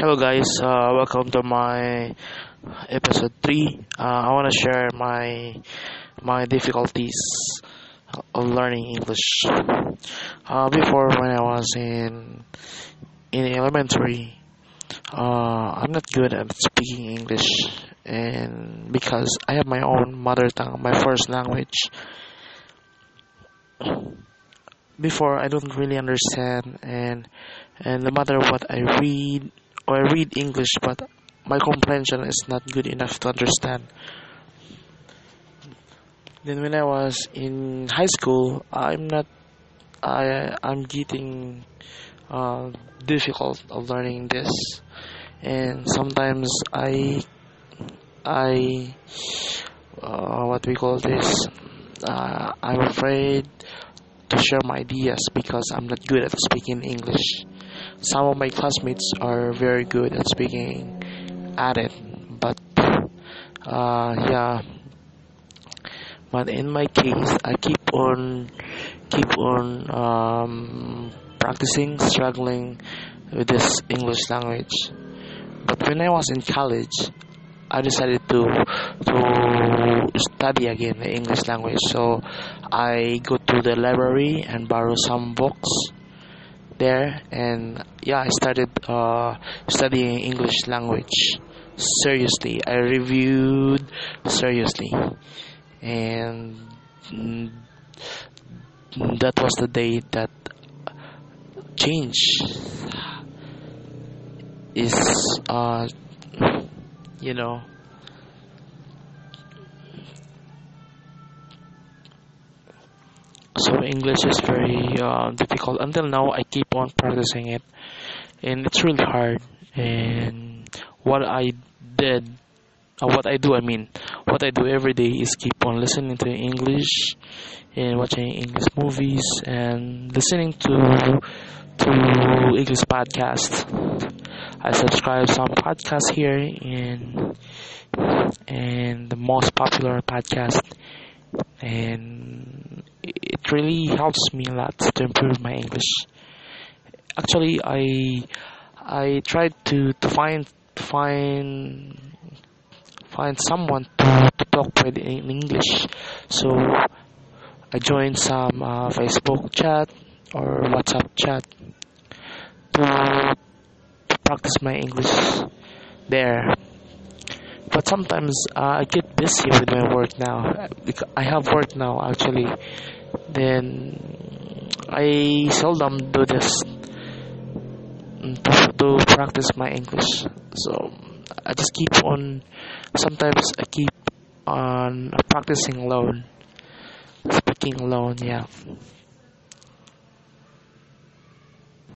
Hello, guys. Uh, welcome to my episode three. Uh, I want to share my my difficulties of learning English. Uh, before, when I was in in elementary, uh, I'm not good at speaking English, and because I have my own mother tongue, my first language. Before, I don't really understand, and and no matter what I read I read English, but my comprehension is not good enough to understand. Then when I was in high school, I'm not. I I'm getting uh, difficult of learning this, and sometimes I I uh, what we call this. Uh, I'm afraid to share my ideas because I'm not good at speaking English. Some of my classmates are very good at speaking at it, but uh, yeah. But in my case, I keep on keep on um, practicing, struggling with this English language. But when I was in college, I decided to to study again the English language. So I go to the library and borrow some books there, and yeah, I started uh, studying English language seriously. I reviewed seriously, and that was the day that change is uh, you know so english is very uh, difficult. Until now i keep on practicing it. And it's really hard. And what i did uh, what i do i mean what i do every day is keep on listening to english and watching english movies and listening to to english podcasts. i subscribe some podcasts here in and the most popular podcast. And it really helps me a lot to improve my English. Actually, I I tried to, to find to find find someone to, to talk with in English. So I joined some uh, Facebook chat or WhatsApp chat to, to practice my English there but sometimes uh, I get busy with my work now. I have work now actually. Then I seldom do this to, to practice my English. So I just keep on. Sometimes I keep on practicing alone, speaking alone. Yeah.